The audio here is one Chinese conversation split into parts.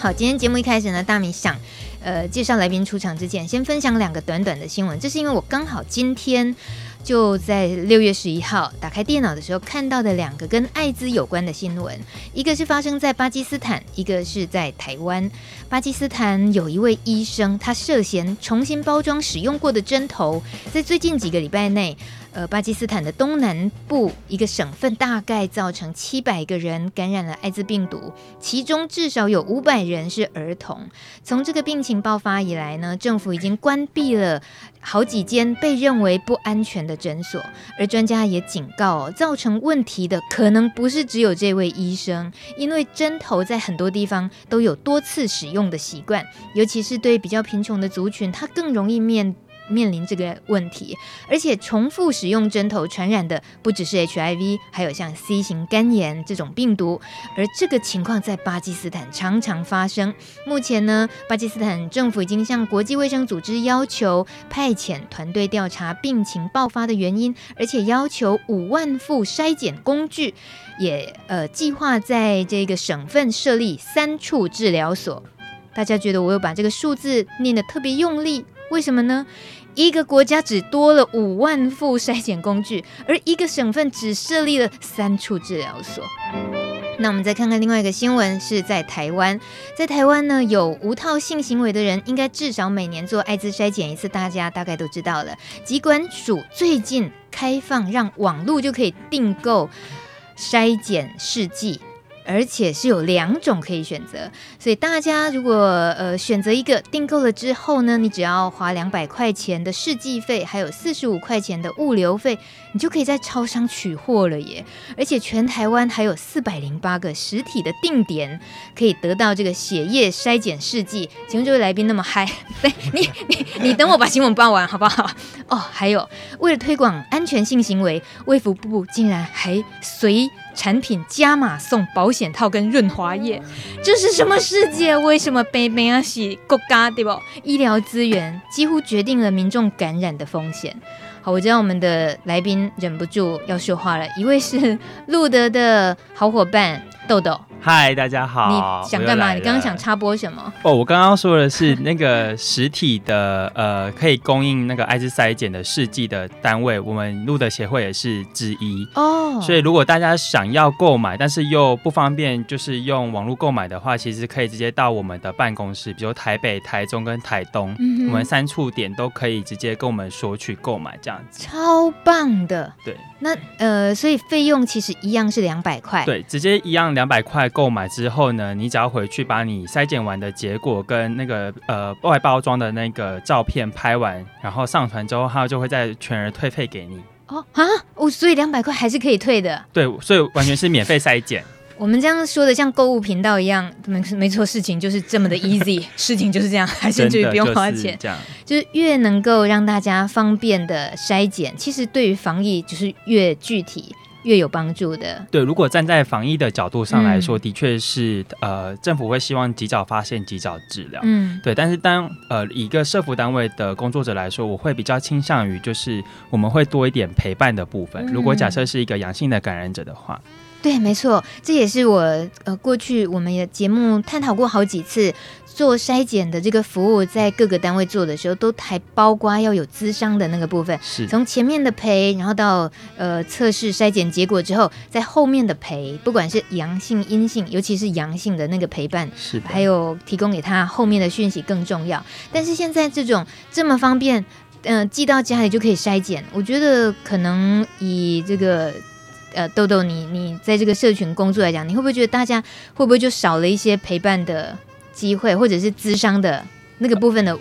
好，今天节目一开始呢，大米想，呃，介绍来宾出场之前，先分享两个短短的新闻。这是因为我刚好今天。就在六月十一号打开电脑的时候看到的两个跟艾滋有关的新闻，一个是发生在巴基斯坦，一个是在台湾。巴基斯坦有一位医生，他涉嫌重新包装使用过的针头，在最近几个礼拜内。呃，巴基斯坦的东南部一个省份大概造成七百个人感染了艾滋病毒，其中至少有五百人是儿童。从这个病情爆发以来呢，政府已经关闭了好几间被认为不安全的诊所，而专家也警告，造成问题的可能不是只有这位医生，因为针头在很多地方都有多次使用的习惯，尤其是对比较贫穷的族群，他更容易面。面临这个问题，而且重复使用针头传染的不只是 HIV，还有像 C 型肝炎这种病毒。而这个情况在巴基斯坦常常发生。目前呢，巴基斯坦政府已经向国际卫生组织要求派遣团队调查病情爆发的原因，而且要求五万副筛检工具，也呃计划在这个省份设立三处治疗所。大家觉得我有把这个数字念得特别用力，为什么呢？一个国家只多了五万副筛检工具，而一个省份只设立了三处治疗所。那我们再看看另外一个新闻，是在台湾，在台湾呢，有无套性行为的人，应该至少每年做艾滋筛检一次，大家大概都知道了。疾管署最近开放，让网络就可以订购筛检试剂。而且是有两种可以选择，所以大家如果呃选择一个订购了之后呢，你只要花两百块钱的试剂费，还有四十五块钱的物流费，你就可以在超商取货了耶！而且全台湾还有四百零八个实体的定点可以得到这个血液筛检试剂。请问这位来宾那么嗨，你你你等我把新闻报完好不好？哦，还有为了推广安全性行为，卫福部竟然还随。产品加码送保险套跟润滑液，这是什么世界？为什么北美啊是国家对不？医疗资源几乎决定了民众感染的风险。好，我知道我们的来宾忍不住要说话了，一位是路德的好伙伴豆豆。嗨，大家好。你想干嘛？你刚刚想插播什么？哦，我刚刚说的是那个实体的，呃，可以供应那个艾滋筛检的试剂的单位，我们路德协会也是之一哦。所以如果大家想要购买，但是又不方便，就是用网络购买的话，其实可以直接到我们的办公室，比如台北、台中跟台东，嗯、我们三处点都可以直接跟我们索取购买，这样子。超棒的。对。那呃，所以费用其实一样是两百块。对，直接一样两百块。购买之后呢，你只要回去把你筛检完的结果跟那个呃外包装的那个照片拍完，然后上传之后，它就会再全额退费给你。哦啊，哦，所以两百块还是可以退的。对，所以完全是免费筛检。我们这样说的像购物频道一样，没没错，事情就是这么的 easy，事情就是这样，还甚至于不用花钱，这样就是越能够让大家方便的筛检，其实对于防疫就是越具体。越有帮助的。对，如果站在防疫的角度上来说，嗯、的确是呃，政府会希望及早发现、及早治疗。嗯，对。但是当呃一个社服单位的工作者来说，我会比较倾向于就是我们会多一点陪伴的部分。嗯、如果假设是一个阳性的感染者的话，对，没错，这也是我呃过去我们的节目探讨过好几次。做筛检的这个服务，在各个单位做的时候，都还包括要有咨商的那个部分，是从前面的陪，然后到呃测试筛检结果之后，在后面的陪，不管是阳性、阴性，尤其是阳性的那个陪伴，是还有提供给他后面的讯息更重要。但是现在这种这么方便，嗯、呃，寄到家里就可以筛检，我觉得可能以这个呃豆豆你你在这个社群工作来讲，你会不会觉得大家会不会就少了一些陪伴的？机会或者是咨商的那个部分的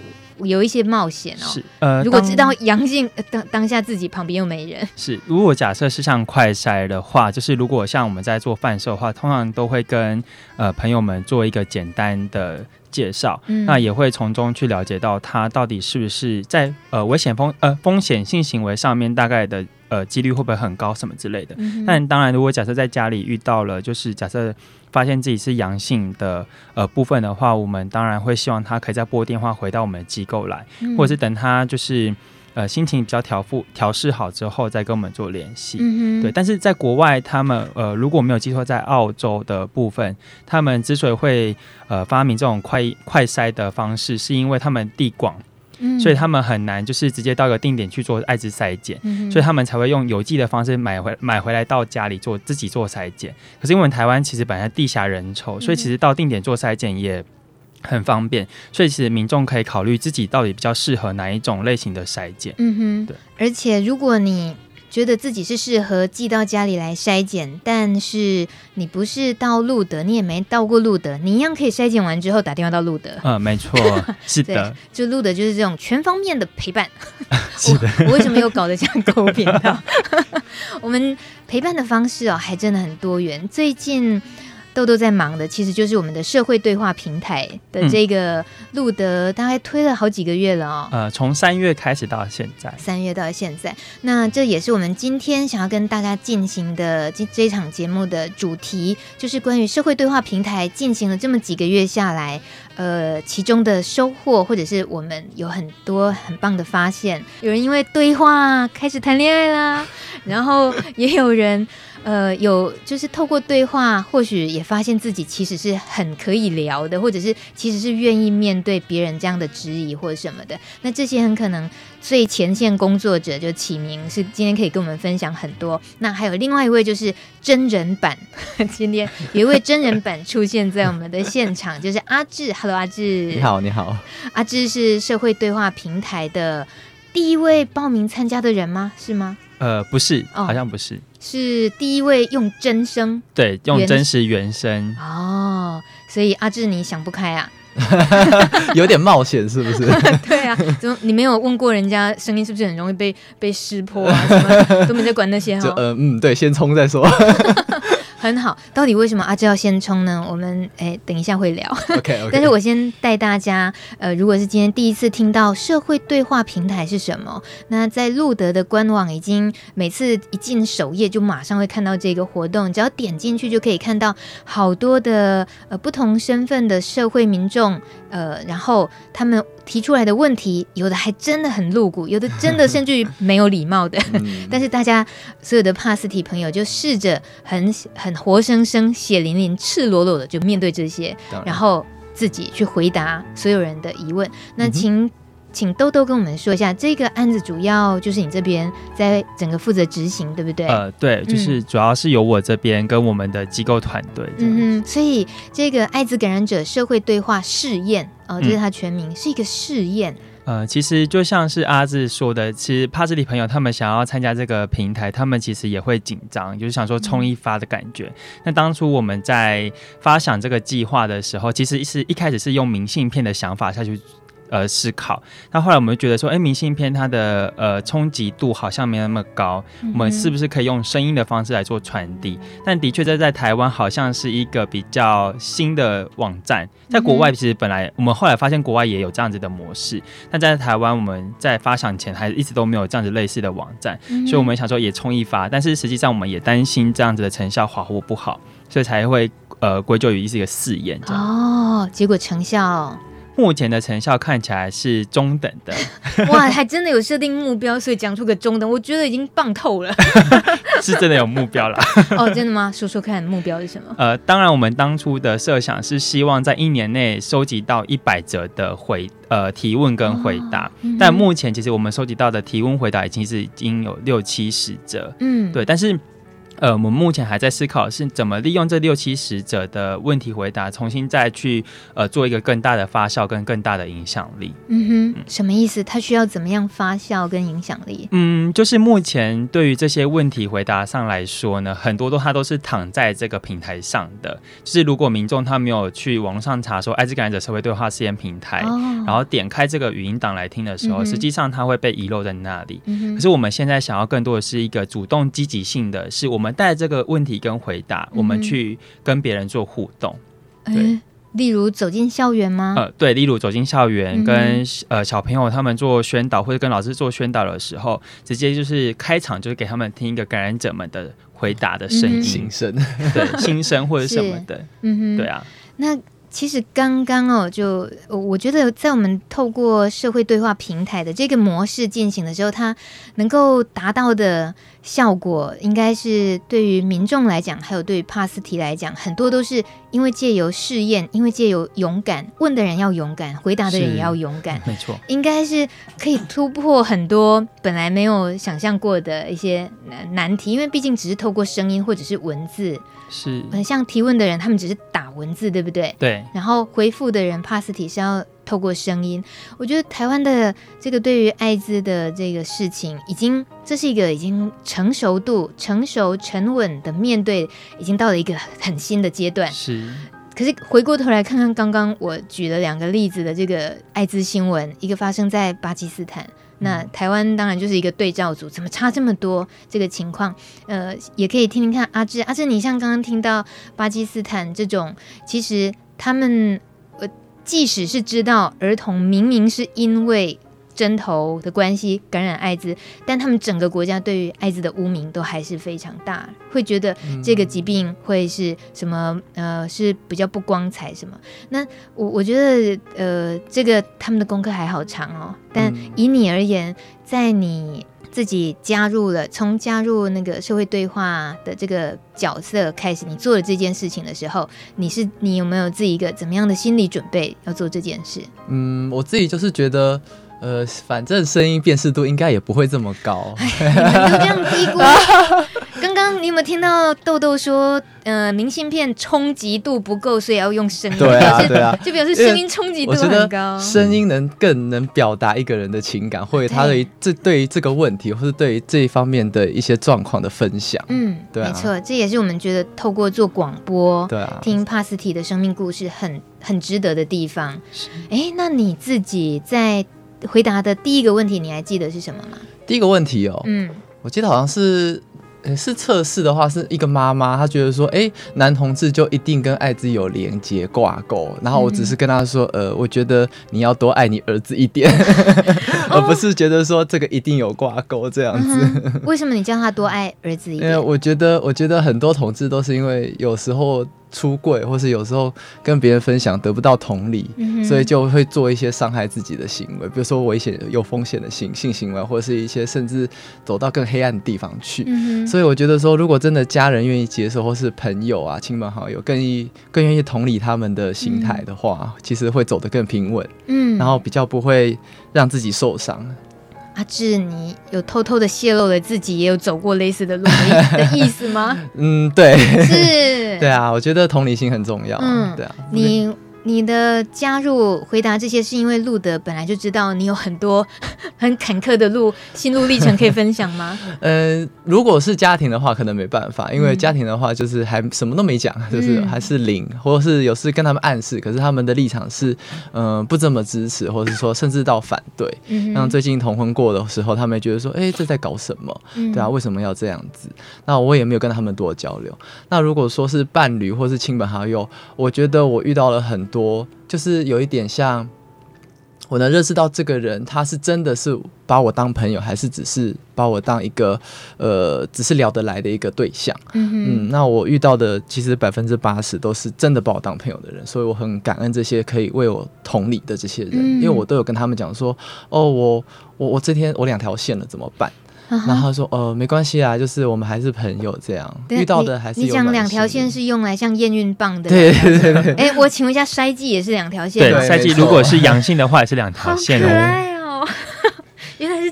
有一些冒险哦。是呃，如果知道阳性当当下自己旁边又没人，是如果假设是像快筛的话，就是如果像我们在做贩售的话，通常都会跟呃朋友们做一个简单的介绍，嗯、那也会从中去了解到他到底是不是在呃危险风呃风险性行为上面大概的呃几率会不会很高什么之类的。嗯、但当然，如果假设在家里遇到了，就是假设。发现自己是阳性的呃部分的话，我们当然会希望他可以再拨电话回到我们的机构来，嗯、或者是等他就是呃心情比较调复调试好之后再跟我们做联系。嗯，对。但是在国外，他们呃如果没有记错，在澳洲的部分，他们之所以会呃发明这种快快筛的方式，是因为他们地广。嗯、所以他们很难，就是直接到一个定点去做艾滋筛检，嗯、所以他们才会用邮寄的方式买回买回来到家里做自己做筛检。可是因为台湾其实本来地狭人稠，所以其实到定点做筛检也很方便，所以其实民众可以考虑自己到底比较适合哪一种类型的筛检。嗯哼，对。而且如果你觉得自己是适合寄到家里来筛检，但是你不是到路德，你也没到过路德，你一样可以筛检完之后打电话到路德。嗯，没错，是的，就路德就是这种全方面的陪伴。是的我，我为什么又搞得像狗频道？我们陪伴的方式哦，还真的很多元。最近。豆豆在忙的，其实就是我们的社会对话平台的这个路德，大概推了好几个月了哦。呃，从三月开始到现在，三月到现在，那这也是我们今天想要跟大家进行的这这场节目的主题，就是关于社会对话平台进行了这么几个月下来，呃，其中的收获，或者是我们有很多很棒的发现。有人因为对话开始谈恋爱啦，然后也有人。呃，有就是透过对话，或许也发现自己其实是很可以聊的，或者是其实是愿意面对别人这样的质疑或者什么的。那这些很可能最前线工作者就启明是今天可以跟我们分享很多。那还有另外一位就是真人版，今天有一位真人版出现在我们的现场，就是阿志。Hello，阿志。你好，你好。阿志是社会对话平台的第一位报名参加的人吗？是吗？呃，不是，好像不是。哦是第一位用真声，对，用真实原声哦，所以阿志你想不开啊，有点冒险是不是？对啊，怎么你没有问过人家声音是不是很容易被被识破啊？什么都没在管那些哈。就呃嗯，对，先冲再说。很好，到底为什么阿志要先冲呢？我们哎，等一下会聊。OK OK。但是我先带大家，呃，如果是今天第一次听到社会对话平台是什么，那在路德的官网已经每次一进首页就马上会看到这个活动，只要点进去就可以看到好多的呃不同身份的社会民众，呃，然后他们。提出来的问题，有的还真的很露骨，有的真的甚至于没有礼貌的。但是大家所有的帕斯提朋友就试着很很活生生、血淋淋、赤裸裸的就面对这些，然后自己去回答所有人的疑问。那请、嗯、请豆豆跟我们说一下，这个案子主要就是你这边在整个负责执行，对不对？呃，对，就是主要是由我这边跟我们的机构团队。嗯，所以这个艾滋感染者社会对话试验。哦，这是它全名，嗯、是一个试验。呃，其实就像是阿志说的，其实帕斯里朋友他们想要参加这个平台，他们其实也会紧张，就是想说冲一发的感觉。嗯、那当初我们在发想这个计划的时候，其实是一开始是用明信片的想法下去。呃，思考。那后来我们就觉得说，哎，明信片它的呃冲击度好像没那么高，我们是不是可以用声音的方式来做传递？但的确，在在台湾好像是一个比较新的网站，在国外其实本来、我们后来发现国外也有这样子的模式，但在台湾我们在发想前还一直都没有这样子类似的网站，嗯、所以我们想说也冲一发，但是实际上我们也担心这样子的成效好或不好，所以才会呃归咎于是一个试验这样。哦，结果成效。目前的成效看起来是中等的，哇，还真的有设定目标，所以讲出个中等，我觉得已经棒透了，是真的有目标了。哦，真的吗？说说看，目标是什么？呃，当然，我们当初的设想是希望在一年内收集到一百则的回呃提问跟回答，哦嗯、但目前其实我们收集到的提问回答已经是已经有六七十则，嗯，对，但是。呃，我们目前还在思考是怎么利用这六七十者的问题回答，重新再去呃做一个更大的发酵跟更大的影响力。嗯哼，什么意思？它需要怎么样发酵跟影响力？嗯，就是目前对于这些问题回答上来说呢，很多都它都是躺在这个平台上的。就是如果民众他没有去网络上查说艾滋感染者社会对话试验平台，哦、然后点开这个语音档来听的时候，嗯、实际上它会被遗漏在那里。嗯、可是我们现在想要更多的是一个主动积极性的是我们。带这个问题跟回答，嗯、我们去跟别人做互动。对、欸，例如走进校园吗？呃，对，例如走进校园，跟、嗯、呃小朋友他们做宣导，或者跟老师做宣导的时候，直接就是开场，就是给他们听一个感染者们的回答的声音，心声，对，心声或者什么的。嗯哼，对啊。那其实刚刚哦，就我觉得在我们透过社会对话平台的这个模式进行的时候，它能够达到的效果，应该是对于民众来讲，还有对于帕斯提来讲，很多都是因为借由试验，因为借由勇敢，问的人要勇敢，回答的人也要勇敢，没错，应该是可以突破很多本来没有想象过的一些难难题，因为毕竟只是透过声音或者是文字。是，很像提问的人，他们只是打文字，对不对？对。然后回复的人，帕斯提是要透过声音。我觉得台湾的这个对于艾滋的这个事情，已经这是一个已经成熟度、成熟、沉稳的面对，已经到了一个很新的阶段。是。可是回过头来看看刚刚我举了两个例子的这个艾滋新闻，一个发生在巴基斯坦。那台湾当然就是一个对照组，怎么差这么多？这个情况，呃，也可以听听看阿志。阿志，你像刚刚听到巴基斯坦这种，其实他们呃，即使是知道儿童明明是因为。针头的关系感染艾滋，但他们整个国家对于艾滋的污名都还是非常大，会觉得这个疾病会是什么？呃，是比较不光彩什么？那我我觉得呃，这个他们的功课还好长哦。但以你而言，在你自己加入了从加入那个社会对话的这个角色开始，你做了这件事情的时候，你是你有没有自己一个怎么样的心理准备要做这件事？嗯，我自己就是觉得。呃，反正声音辨识度应该也不会这么高。哎，你们就这样低估？你有没有听到豆豆说，呃，明信片冲击度不够，所以要用声音？对啊，对啊，就表示声音冲击度很高。声音能更能表达一个人的情感，或者他的这对于这个问题，或是对于这一方面的一些状况的分享。嗯，对啊，没错，这也是我们觉得透过做广播，对啊，听帕斯提的生命故事很很值得的地方。哎，那你自己在。回答的第一个问题，你还记得是什么吗？第一个问题哦，嗯，我记得好像是，呃，是测试的话，是一个妈妈，她觉得说，哎，男同志就一定跟艾滋有连接挂钩，然后我只是跟她说，呃，我觉得你要多爱你儿子一点，而不是觉得说这个一定有挂钩这样子。嗯。为什么你叫他多爱儿子一点？因为我觉得，我觉得很多同志都是因为有时候。出柜，或是有时候跟别人分享得不到同理，嗯、所以就会做一些伤害自己的行为，比如说危险、有风险的性性行为，或者是一些甚至走到更黑暗的地方去。嗯、所以我觉得说，如果真的家人愿意接受，或是朋友啊、亲朋好友更意更愿意同理他们的心态的话，嗯，其实会走得更平稳，嗯，然后比较不会让自己受伤。阿志，你有偷偷的泄露了自己也有走过类似的路的意思吗？嗯，对，是，对啊，我觉得同理心很重要。嗯，对啊，你。你的加入回答这些，是因为路德本来就知道你有很多 很坎坷的路心路历程可以分享吗？呃，如果是家庭的话，可能没办法，因为家庭的话就是还什么都没讲，就是还是零，嗯、或者是有事跟他们暗示，可是他们的立场是嗯、呃、不这么支持，或者是说甚至到反对。嗯，像最近同婚过的时候，他们也觉得说，哎、欸，这在搞什么？对啊，为什么要这样子？那我也没有跟他们多交流。那如果说是伴侣或是亲朋好友，我觉得我遇到了很多。多就是有一点像，我能认识到这个人，他是真的是把我当朋友，还是只是把我当一个呃，只是聊得来的一个对象。嗯嗯，那我遇到的其实百分之八十都是真的把我当朋友的人，所以我很感恩这些可以为我同理的这些人，因为我都有跟他们讲说，哦，我我我这天我两条线了怎么办？然后他说：“呃，没关系啊，就是我们还是朋友这样。遇到的还是你讲两条线是用来像验孕棒的。对对对对。哎，我请问一下，筛剂也是两条线？对，筛剂如果是阳性的话，也是两条线哦。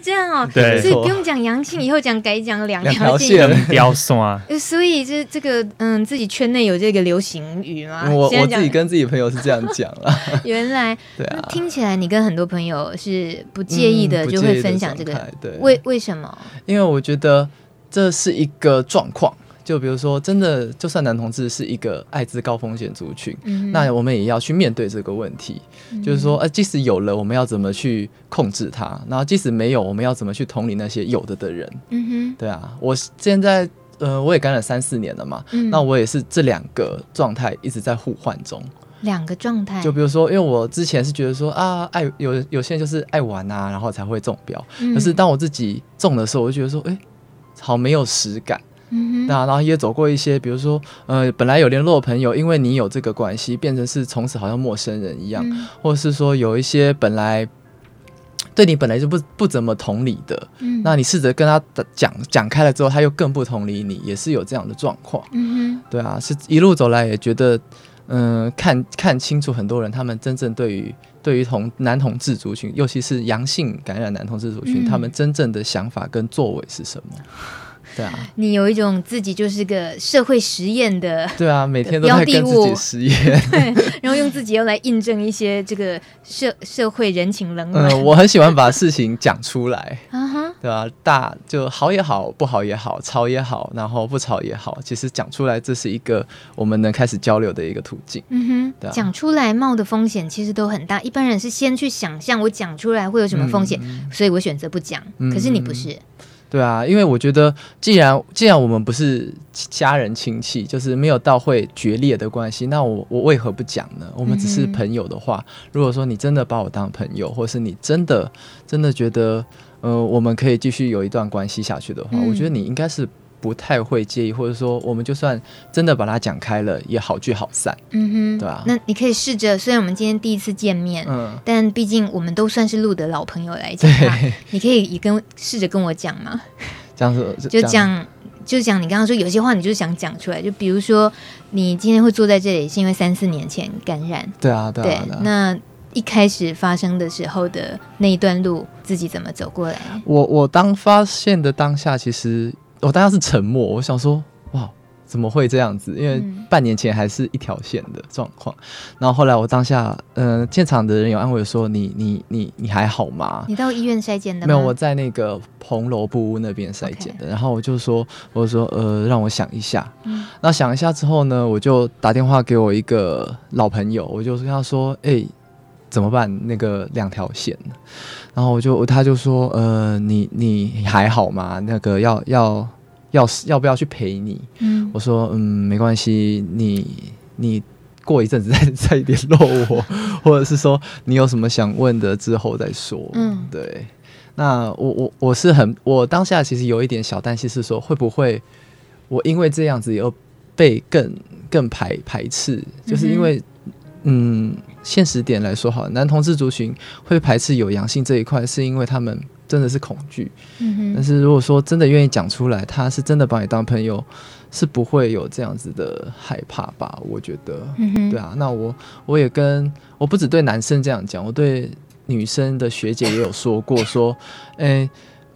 这样哦，对，所以不用讲阳性，以后讲改讲两条线，两条线不要送啊。所以这这个嗯，自己圈内有这个流行语吗？我我自己跟自己朋友是这样讲了。原来对啊，听起来你跟很多朋友是不介意的，就会分享这个。对，为为什么？因为我觉得这是一个状况。就比如说，真的，就算男同志是一个艾滋高风险族群，嗯，那我们也要去面对这个问题。嗯、就是说，呃，即使有了，我们要怎么去控制它？然后，即使没有，我们要怎么去同理那些有的的人？嗯哼，对啊，我现在，呃，我也感染三四年了嘛，嗯，那我也是这两个状态一直在互换中。两个状态，就比如说，因为我之前是觉得说啊，爱有有些人就是爱玩啊，然后才会中标，嗯。可是当我自己中的时候，我就觉得说，哎，好没有实感。嗯哼，那然后也走过一些，比如说呃，本来有联络的朋友，因为你有这个关系，变成是从此好像陌生人一样，嗯、或者是说有一些本来对你本来就不不怎么同理的，嗯，那你试着跟他讲讲开了之后，他又更不同理你，也是有这样的状况，嗯哼，对啊，是一路走来也觉得。嗯、呃，看看清楚很多人，他们真正对于对于同男同志族群，尤其是阳性感染男同志族群，嗯、他们真正的想法跟作为是什么？对啊，你有一种自己就是个社会实验的，对啊，每天都 在跟自己实验，对，然后用自己要来印证一些这个社社会人情冷暖。嗯，我很喜欢把事情讲出来，对吧？大就好也好，不好也好，吵也好，然后不吵也好，其实讲出来，这是一个我们能开始交流的一个途径。嗯哼，讲出来冒的风险其实都很大。一般人是先去想象我讲出来会有什么风险，嗯、所以我选择不讲。嗯、可是你不是。对啊，因为我觉得，既然既然我们不是家人亲戚，就是没有到会决裂的关系，那我我为何不讲呢？我们只是朋友的话，嗯、如果说你真的把我当朋友，或是你真的真的觉得，呃，我们可以继续有一段关系下去的话，嗯、我觉得你应该是。不太会介意，或者说我们就算真的把它讲开了，也好聚好散，嗯哼，对吧？那你可以试着，虽然我们今天第一次见面，嗯，但毕竟我们都算是路的老朋友来讲，对，你可以也跟试着跟我讲嘛，这样子就讲。就讲你刚刚说有些话，你就是想讲出来，就比如说你今天会坐在这里，是因为三四年前感染，对啊，对啊，对，那一开始发生的时候的那一段路，自己怎么走过来？我我当发现的当下，其实。我当下是沉默，我想说，哇，怎么会这样子？因为半年前还是一条线的状况，嗯、然后后来我当下，嗯、呃，现场的人有安慰说，你你你你还好吗？你到医院筛检的吗？没有，我在那个红楼布屋那边筛检的。然后我就说，我就说，呃，让我想一下。嗯。那想一下之后呢，我就打电话给我一个老朋友，我就跟他说，哎、欸，怎么办？那个两条线。然后我就他就说，呃，你你还好吗？那个要要要要不要去陪你？嗯，我说，嗯，没关系，你你过一阵子再 再联络我，或者是说你有什么想问的之后再说。嗯，对。那我我我是很，我当下其实有一点小担心，是说会不会我因为这样子又被更更排排斥，就是因为。嗯，现实点来说，好，男同志族群会排斥有阳性这一块，是因为他们真的是恐惧。但是如果说真的愿意讲出来，他是真的把你当朋友，是不会有这样子的害怕吧？我觉得。对啊。那我我也跟我不只对男生这样讲，我对女生的学姐也有说过，说，哎、欸。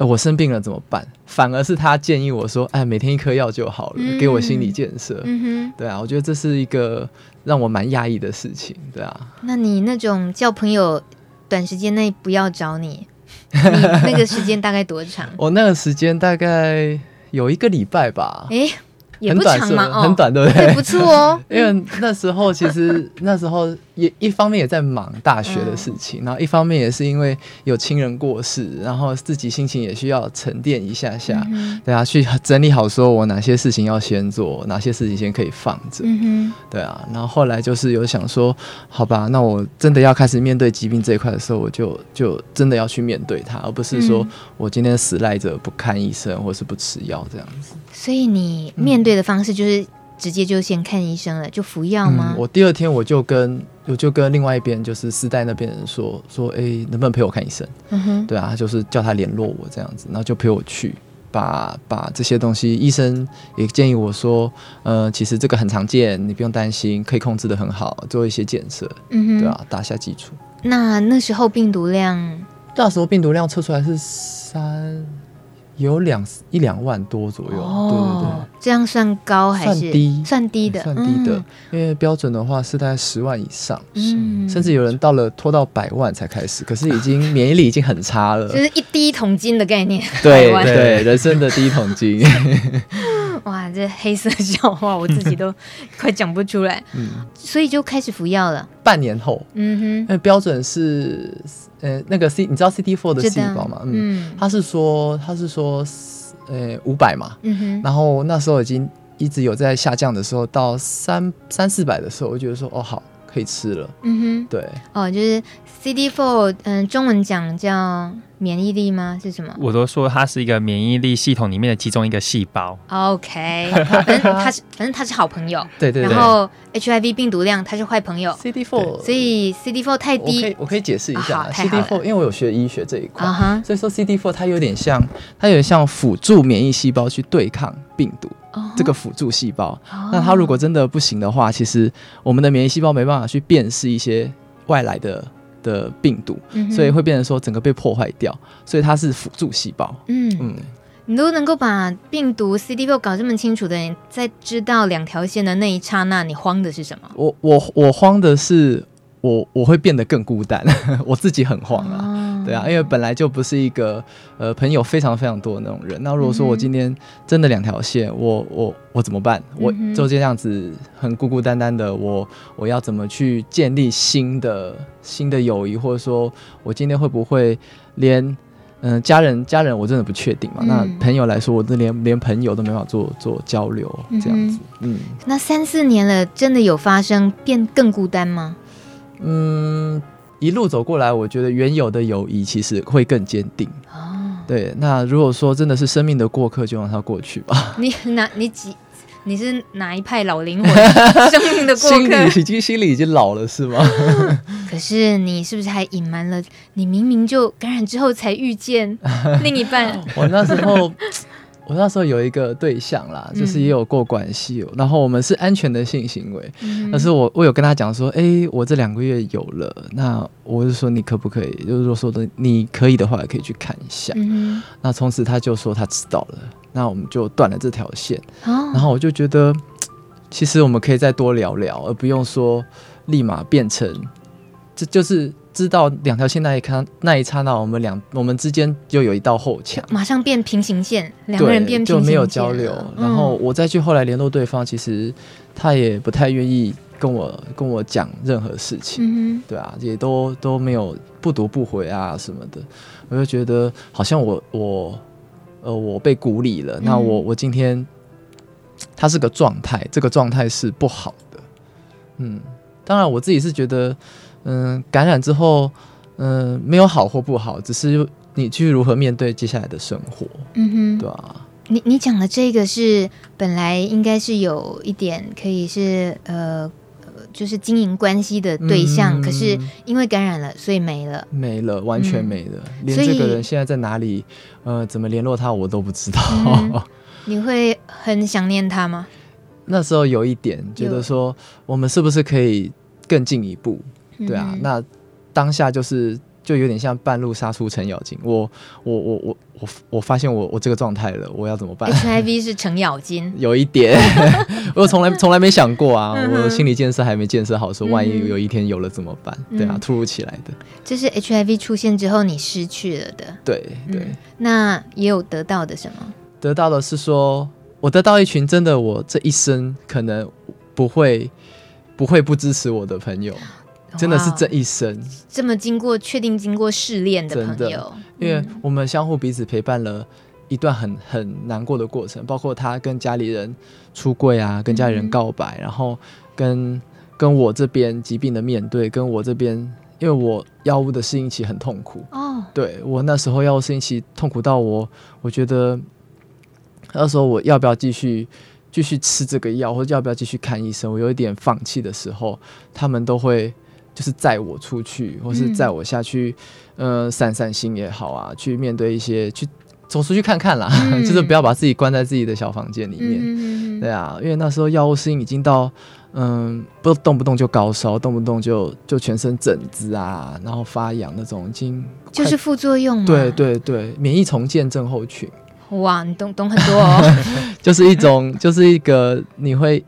我生病了怎么办？反而是他建议我说：“哎，每天一颗药就好了，嗯、给我心理建设。嗯哼”对啊，我觉得这是一个让我蛮讶异的事情。对啊，那你那种叫朋友，短时间内不要找你，你那个时间大概多长？我那个时间大概有一个礼拜吧。诶也不长嘛，很短，很短，对不对？不错哦。因为那时候其实那时候也一方面也在忙大学的事情，然后一方面也是因为有亲人过世，然后自己心情也需要沉淀一下下，对啊，去整理好说我哪些事情要先做，哪些事情先可以放着，嗯对啊。然后后来就是有想说，好吧，那我真的要开始面对疾病这一块的时候，我就就真的要去面对它，而不是说我今天死赖着不看医生或是不吃药这样子。所以你面对的方式就是直接就先看医生了，就服药吗？嗯、我第二天我就跟我就跟另外一边就是丝带那边人说说，哎、欸，能不能陪我看医生？嗯哼，对啊，就是叫他联络我这样子，然后就陪我去把把这些东西，医生也建议我说，呃，其实这个很常见，你不用担心，可以控制得很好，做一些检测，嗯哼，对啊，打下基础。那那时候病毒量，那时候病毒量测出来是三。有两一两万多左右，哦、对对对，这样算高还是？算低？算低的，算低的，嗯、因为标准的话是大概十万以上，嗯，甚至有人到了拖到百万才开始，可是已经免疫力已经很差了，就是一第一桶金的概念，对对，人生的第一桶金。哇，这黑色笑话我自己都 快讲不出来，嗯，所以就开始服药了。半年后，嗯哼，因为标准是，呃，那个 C，你知道 C D four 的细胞吗？嗯，他是说，他是说，呃，五百嘛，嗯哼，然后那时候已经一直有在下降的时候，到三三四百的时候，我觉得说，哦，好。可以吃了。嗯哼，对，哦，就是 C D four，嗯，中文讲叫免疫力吗？是什么？我都说它是一个免疫力系统里面的其中一个细胞。OK，反正它是，反正它是好朋友。对对对。然后 HIV 病毒量它是坏朋友。CD4，所以 CD4 太低。我可以我可以解释一下、啊、CD4，因为我有学医学这一块，uh -huh. 所以说 CD4 它有点像，它有点像辅助免疫细胞去对抗病毒。Uh. 这个辅助细胞，uh. 那它如果真的不行的话，其实我们的免疫细胞没办法去辨识一些外来的。的病毒，所以会变成说整个被破坏掉，所以它是辅助细胞。嗯嗯，你都能够把病毒 CD4 搞这么清楚的人，在知道两条线的那一刹那，你慌的是什么？我我我慌的是我我会变得更孤单，我自己很慌啊。哦对啊，因为本来就不是一个呃朋友非常非常多的那种人。那如果说我今天真的两条线，嗯、我我我怎么办？我就这样子很孤孤单单的，我我要怎么去建立新的新的友谊？或者说我今天会不会连嗯、呃、家人家人我真的不确定嘛、嗯？那朋友来说，我这连连朋友都没法做做交流这样子。嗯，那三四年了，真的有发生变更孤单吗？嗯。一路走过来，我觉得原有的友谊其实会更坚定。哦，对，那如果说真的是生命的过客，就让它过去吧。你哪你几？你是哪一派老灵魂？生命的过客，心里已经心里已经老了是吗？可是你是不是还隐瞒了？你明明就感染之后才遇见另一半。我那时候。我那时候有一个对象啦，就是也有过关系、嗯，然后我们是安全的性行为。嗯、但是我我有跟他讲说，哎、欸，我这两个月有了，那我就说你可不可以？就是说说的你可以的话，可以去看一下。嗯、那从此他就说他知道了，那我们就断了这条线、哦。然后我就觉得，其实我们可以再多聊聊，而不用说立马变成，这就是。知道两条线那一看那一刹那，我们两我们之间就有一道后墙，马上变平行线，两个人变平行线，就没有交流。然后我再去后来联络对方，其实他也不太愿意跟我跟我讲任何事情，嗯、对啊，也都都没有不读不回啊什么的。我就觉得好像我我呃我被孤立了。嗯、那我我今天他是个状态，这个状态是不好的。嗯，当然我自己是觉得。嗯，感染之后，嗯，没有好或不好，只是你去如何面对接下来的生活。嗯哼，对啊。你你讲的这个是本来应该是有一点可以是呃，就是经营关系的对象，嗯，可是因为感染了，所以没了，没了，完全没了，嗯，连这个人现在在哪里，呃，怎么联络他我都不知道。嗯，你会很想念他吗？那时候有一点觉得说，我们是不是可以更进一步？对啊，那当下就是就有点像半路杀出程咬金。我我我我我我发现我我这个状态了，我要怎么办？HIV 是程咬金，有一点，我从来从来没想过啊，我心理建设还没建设好，说万一有一天有了怎么办？对啊，突如其来的。这是 HIV 出现之后你失去了的。对对、嗯，那也有得到的什么？得到的是说我得到一群真的我这一生可能不会不会不支持我的朋友。真的是这一生。这么经过确定经过试炼的朋友，因为我们相互彼此陪伴了一段很很难过的过程，包括他跟家里人出柜啊，跟家里人告白，然后跟跟我这边疾病的面对，跟我这边因为我药物的适应期很痛苦。哦，对我那时候药物适应期痛苦到我，我觉得那时候我要不要继续继续吃这个药，或者要不要继续看医生，我有一点放弃的时候，他们都会。就是载我出去，或是载我下去，嗯、呃，散散心也好啊，去面对一些，去走出去看看啦，嗯、就是不要把自己关在自己的小房间里面，嗯，对啊，因为那时候药物适应已经到，嗯，不动不动就高烧，动不动就就全身疹子啊，然后发痒那种，已经就是副作用，对对对，免疫重建症候群，哇，你懂懂很多哦，就是一种，就是一个你会。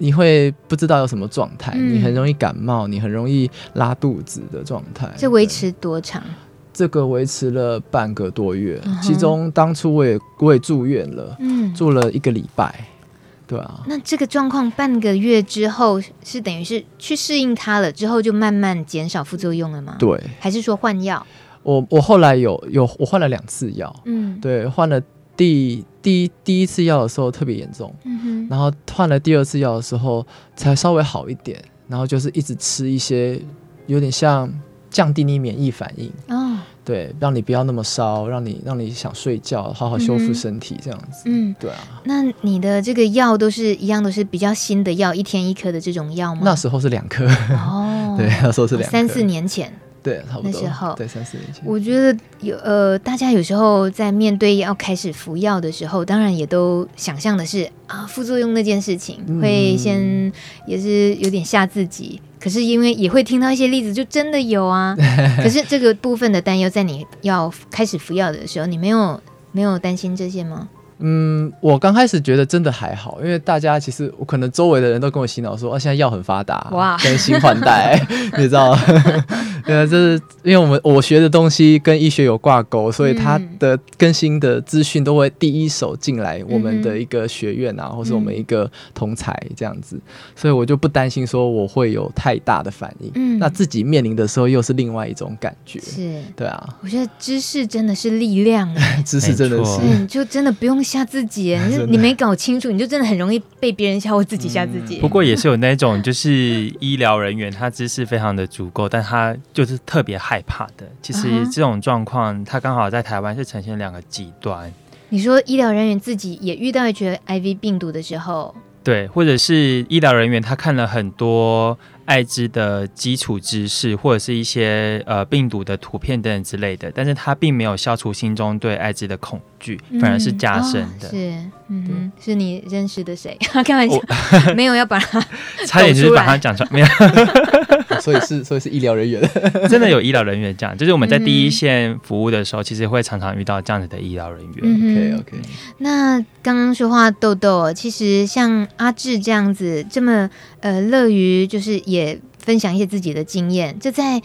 你会不知道有什么状态，嗯，你很容易感冒，你很容易拉肚子的状态。这维持多长？这个维持了半个多月，嗯，其中当初我也我也住院了，嗯，住了一个礼拜，对啊。那这个状况半个月之后是等于是去适应它了，之后就慢慢减少副作用了吗？对，还是说换药？我我后来有有我换了两次药，嗯，对，换了。第第一第一次药的时候特别严重，然后换了第二次药的时候才稍微好一点，然后就是一直吃一些有点像降低你免疫反应哦，对，让你不要那么烧，让你让你想睡觉，好好修复身体这样子。嗯，对啊。那你的这个药都是一样，都是比较新的药，一天一颗的这种药吗？那时候是两颗哦，对，那时候是两颗。三四年前。对，差不多。那时候，对，三四年前。我觉得有呃，大家有时候在面对要开始服药的时候，当然也都想象的是啊，副作用那件事情，嗯、会先也是有点吓自己。可是因为也会听到一些例子，就真的有啊。可是这个部分的担忧，在你要开始服药的时候，你没有没有担心这些吗？嗯，我刚开始觉得真的还好，因为大家其实我可能周围的人都跟我洗脑说，啊，现在药很发达，哇，更新换代，你知道吗？对，这是因为我们我学的东西跟医学有挂钩，所以它的更新的资讯都会第一手进来我们的一个学院啊，嗯、或是我们一个同才这样子，所以我就不担心说我会有太大的反应。嗯，那自己面临的时候又是另外一种感觉。是，对啊，我觉得知识真的是力量，知识真的是，你就真的不用。吓自己，你你没搞清楚，你就真的很容易被别人吓，或自己吓自己。不过也是有那种，就是医疗人员他知识非常的足够，但他就是特别害怕的。其实这种状况，他刚好在台湾是呈现两个极端。你说医疗人员自己也遇到一些 HIV 病毒的时候，对，或者是医疗人员他看了很多。艾滋的基础知识，或者是一些呃病毒的图片等等之类的，但是它并没有消除心中对艾滋的恐惧，嗯、反而是加深的。哦、是，嗯，是你认识的谁？开玩笑，没有要把他，差点就是把他讲出来，没有。所以是，所以是医疗人员，真的有医疗人员这样，就是我们在第一线服务的时候，其实会常常遇到这样子的医疗人员。嗯、OK OK。那刚刚说话豆豆，其实像阿志这样子，这么呃乐于就是也分享一些自己的经验，就在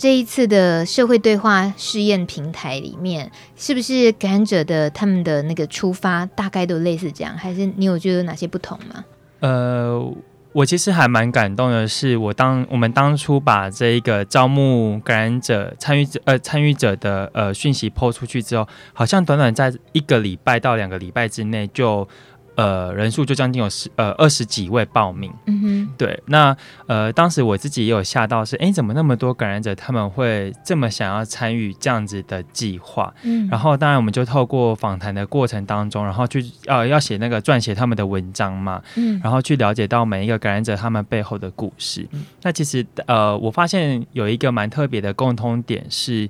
这一次的社会对话试验平台里面，是不是感染者的他们的那个出发大概都类似这样，还是你有觉得哪些不同吗？呃。我其实还蛮感动的是，我当我们当初把这一个招募感染者参与者呃参与者的呃讯息抛出去之后，好像短短在一个礼拜到两个礼拜之内就。呃，人数就将近有十呃二十几位报名，嗯哼，对，那呃当时我自己也有吓到是，哎，怎么那么多感染者他们会这么想要参与这样子的计划？嗯，然后当然我们就透过访谈的过程当中，然后去呃要写那个撰写他们的文章嘛，嗯，然后去了解到每一个感染者他们背后的故事。嗯，那其实呃我发现有一个蛮特别的共通点是，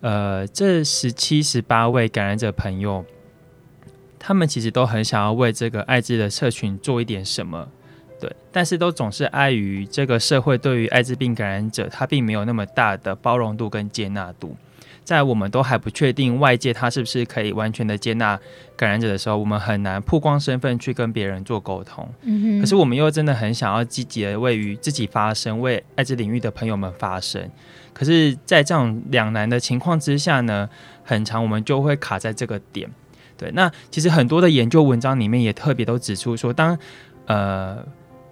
呃这十七十八位感染者朋友。他们其实都很想要为这个艾滋的社群做一点什么，对，但是都总是碍于这个社会对于艾滋病感染者，他并没有那么大的包容度跟接纳度。在我们都还不确定外界他是不是可以完全的接纳感染者的时候，我们很难曝光身份去跟别人做沟通。嗯哼。可是我们又真的很想要积极的为于自己发声，为艾滋领域的朋友们发声。可是，在这种两难的情况之下呢，很长我们就会卡在这个点。对，那其实很多的研究文章里面也特别都指出说，当呃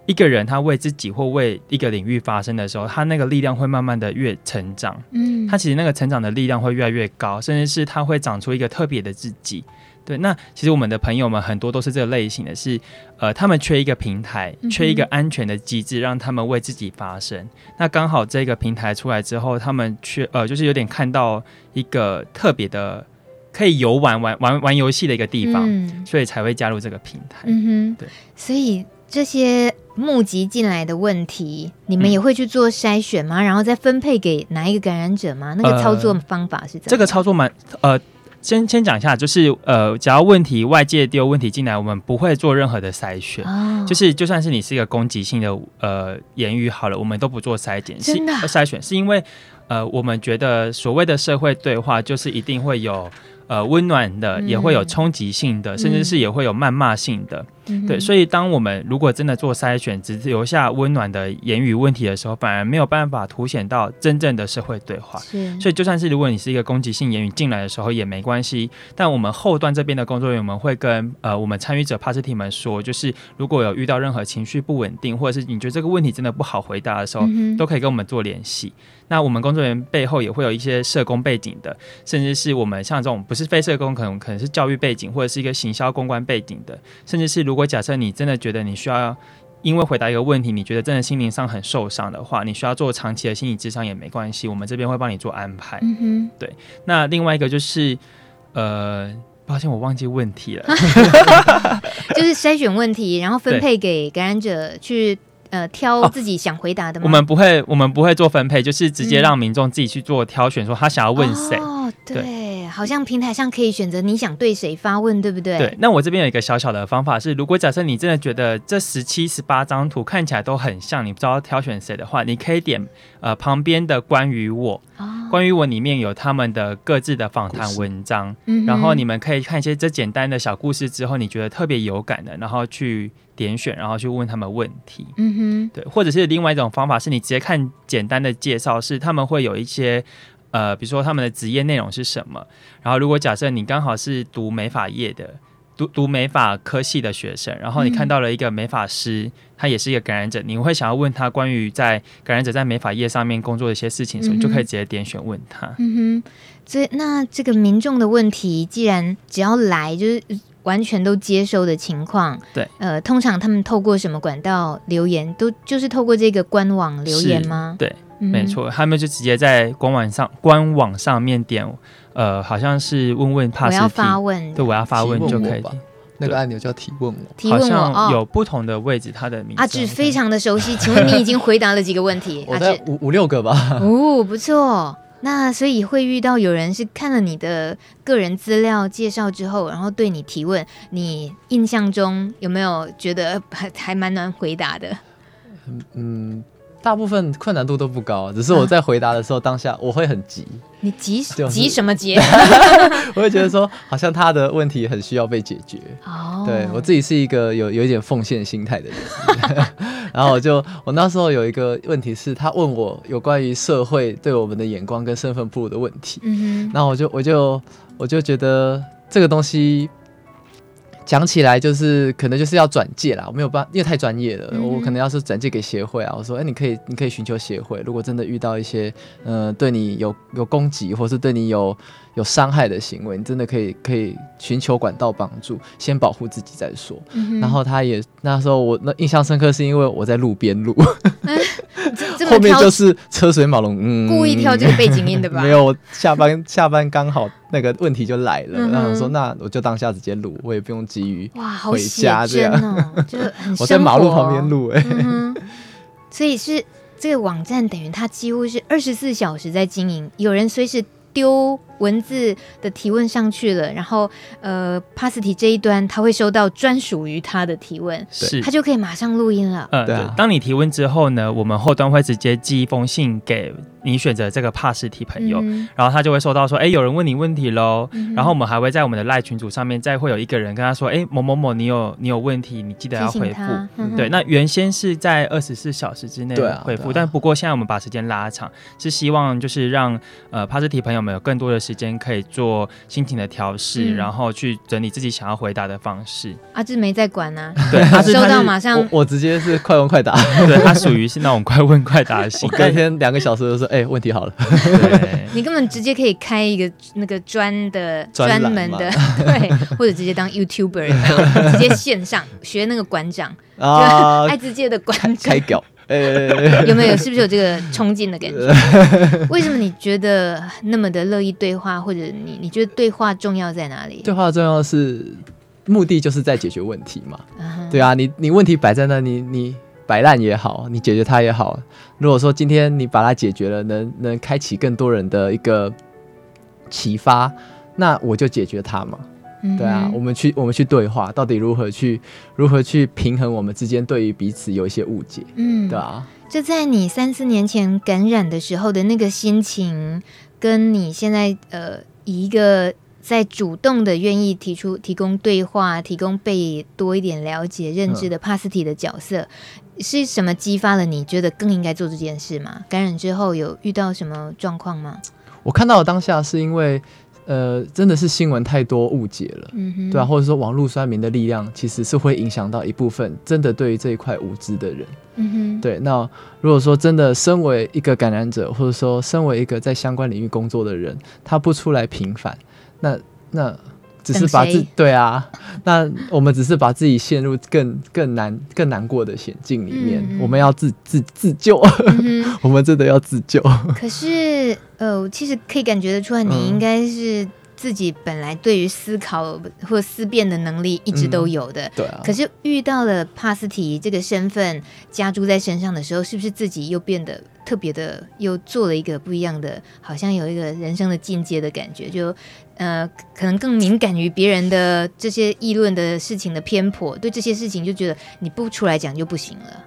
一个人他为自己或为一个领域发声的时候，他那个力量会慢慢的越成长，嗯，他其实那个成长的力量会越来越高，甚至是他会长出一个特别的自己。对，那其实我们的朋友们很多都是这个类型的是，呃，他们缺一个平台，缺一个安全的机制，让他们为自己发声。嗯、那刚好这个平台出来之后，他们缺呃，就是有点看到一个特别的。可以游玩玩玩玩游戏的一个地方，嗯、所以才会加入这个平台。嗯哼，对。所以这些募集进来的问题，你们也会去做筛选吗？嗯、然后再分配给哪一个感染者吗？那个操作方法是怎样？这个操作蛮呃，先先讲一下，就是呃，只要问题外界丢问题进来，我们不会做任何的筛选。哦、就是就算是你是一个攻击性的呃言语好了，我们都不做筛检，是的筛选是因为呃，我们觉得所谓的社会对话，就是一定会有。呃，温暖的也会有冲击性的，嗯、甚至是也会有谩骂性的，嗯、对。所以，当我们如果真的做筛选，只留下温暖的言语问题的时候，反而没有办法凸显到真正的社会对话。是所以，就算是如果你是一个攻击性言语进来的时候也没关系。但我们后端这边的工作人员我们会跟呃我们参与者 Party 们说，就是如果有遇到任何情绪不稳定，或者是你觉得这个问题真的不好回答的时候，嗯、都可以跟我们做联系。那我们工作人员背后也会有一些社工背景的，甚至是我们像这种不是非社工，可能可能是教育背景或者是一个行销公关背景的，甚至是如果假设你真的觉得你需要因为回答一个问题，你觉得真的心灵上很受伤的话，你需要做长期的心理咨商也没关系，我们这边会帮你做安排。嗯哼，对。那另外一个就是，呃，抱歉，我忘记问题了，就是筛选问题，然后分配给感染者去。呃，挑自己想回答的吗？哦，我们不会，我们不会做分配，就是直接让民众自己去做挑选，说他想要问谁。哦，对，好像平台上可以选择你想对谁发问，对不对？对。那我这边有一个小小的方法是，如果假设你真的觉得这十七、十八张图看起来都很像，你不知道挑选谁的话，你可以点呃旁边的关于我，哦，关于我里面有他们的各自的访谈文章，然后你们可以看一些这简单的小故事之后，你觉得特别有感的，然后去。点选，然后去问他们问题。嗯哼，对，或者是另外一种方法，是你直接看简单的介绍，是他们会有一些呃，比如说他们的职业内容是什么。然后，如果假设你刚好是读美发业的，读读美发科系的学生，然后你看到了一个美发师，嗯、他也是一个感染者，你会想要问他关于在感染者在美发业上面工作的一些事情，所以就可以直接点选问他。嗯哼，所以那这个民众的问题，既然只要来就是。完全都接收的情况，对，呃，通常他们透过什么管道留言，都就是透过这个官网留言吗？对，嗯、没错，他们就直接在官网上官网上面点，呃，好像是问问怕，我要发问，对，我要发问就可以。那个按钮叫提问我，提问我，有不同的位置，它的名字。阿志非常的熟悉，请问你已经回答了几个问题？我在五五六个吧。哦，不错。那所以会遇到有人是看了你的个人资料介绍之后，然后对你提问，你印象中有没有觉得还还蛮难回答的？嗯，大部分困难度都不高，只是我在回答的时候，当下我会很急。你急急什么急？我会觉得说，好像他的问题很需要被解决。哦，对我自己是一个有有一点奉献心态的人。然后我就，我那时候有一个问题是，他问我有关于社会对我们的眼光跟身份暴露的问题。嗯哼。然后我就，我就，我就觉得这个东西讲起来就是可能就是要转介啦，我没有办法，因为太专业了。嗯、我可能要是转介给协会啊，我说，哎，你可以，你可以寻求协会。如果真的遇到一些，呃，对你有有攻击，或是对你有。有伤害的行为，你真的可以可以寻求管道帮助，先保护自己再说。嗯、然后他也那时候我那印象深刻，是因为我在路边录，嗯、后面就是车水马龙，嗯，故意挑这个背景音的吧？没有，下班下班刚好那个问题就来了，嗯、然后我说那我就当下直接录，我也不用急于哇回家这样，哦、就很我在马路旁边录哎、嗯，所以是这个网站等于它几乎是二十四小时在经营，有人随时丢文字的提问上去了，然后呃，Pasty 这一端他会收到专属于他的提问，是，他就可以马上录音了。呃，对。当你提问之后呢，我们后端会直接寄一封信给你选择这个 Pasty 朋友，嗯、然后他就会收到说，哎，有人问你问题喽。嗯、然后我们还会在我们的赖群组上面再会有一个人跟他说，哎，某某某，你有你有问题，你记得要回复。嗯、对，那原先是在二十四小时之内回复，啊啊、但不过现在我们把时间拉长，是希望就是让呃 Pasty 朋友们有更多的时间可以做心情的调试，嗯、然后去整理自己想要回答的方式。阿志没在管呢、啊，对，他收到马上我，我直接是快问快答，对，他属于是那种快问快答型。我隔天两个小时就说，哎、欸，问题好了。你根本直接可以开一个那个专的专门的，对，或者直接当 YouTuber，直接线上学那个馆长啊，爱之界的馆长开稿。有没有？是不是有这个冲劲的感觉？为什么你觉得那么的乐意对话，或者你你觉得对话重要在哪里？对话重要是目的就是在解决问题嘛。Uh huh. 对啊，你你问题摆在那，你你摆烂也好，你解决它也好。如果说今天你把它解决了，能能开启更多人的一个启发，那我就解决它嘛。对啊，我们去我们去对话，到底如何去如何去平衡我们之间对于彼此有一些误解，嗯，对啊。就在你三四年前感染的时候的那个心情，跟你现在呃以一个在主动的愿意提出提供对话、提供被多一点了解认知的 Pasty 的角色，嗯、是什么激发了你觉得更应该做这件事吗？感染之后有遇到什么状况吗？我看到的当下是因为。呃，真的是新闻太多误解了，嗯、哼对啊，或者说网络酸民的力量其实是会影响到一部分真的对于这一块无知的人，嗯哼，对。那如果说真的身为一个感染者，或者说身为一个在相关领域工作的人，他不出来平反，那那只是把自对啊，那我们只是把自己陷入更更难更难过的险境里面，嗯、我们要自自自救，嗯、我们真的要自救。可是，呃，其实可以感觉得出来，你应该是。自己本来对于思考或思辨的能力一直都有的，嗯、对啊。可是遇到了帕斯提这个身份加诸在身上的时候，是不是自己又变得特别的，又做了一个不一样的，好像有一个人生的进阶的感觉？就呃，可能更敏感于别人的这些议论的事情的偏颇，对这些事情就觉得你不出来讲就不行了。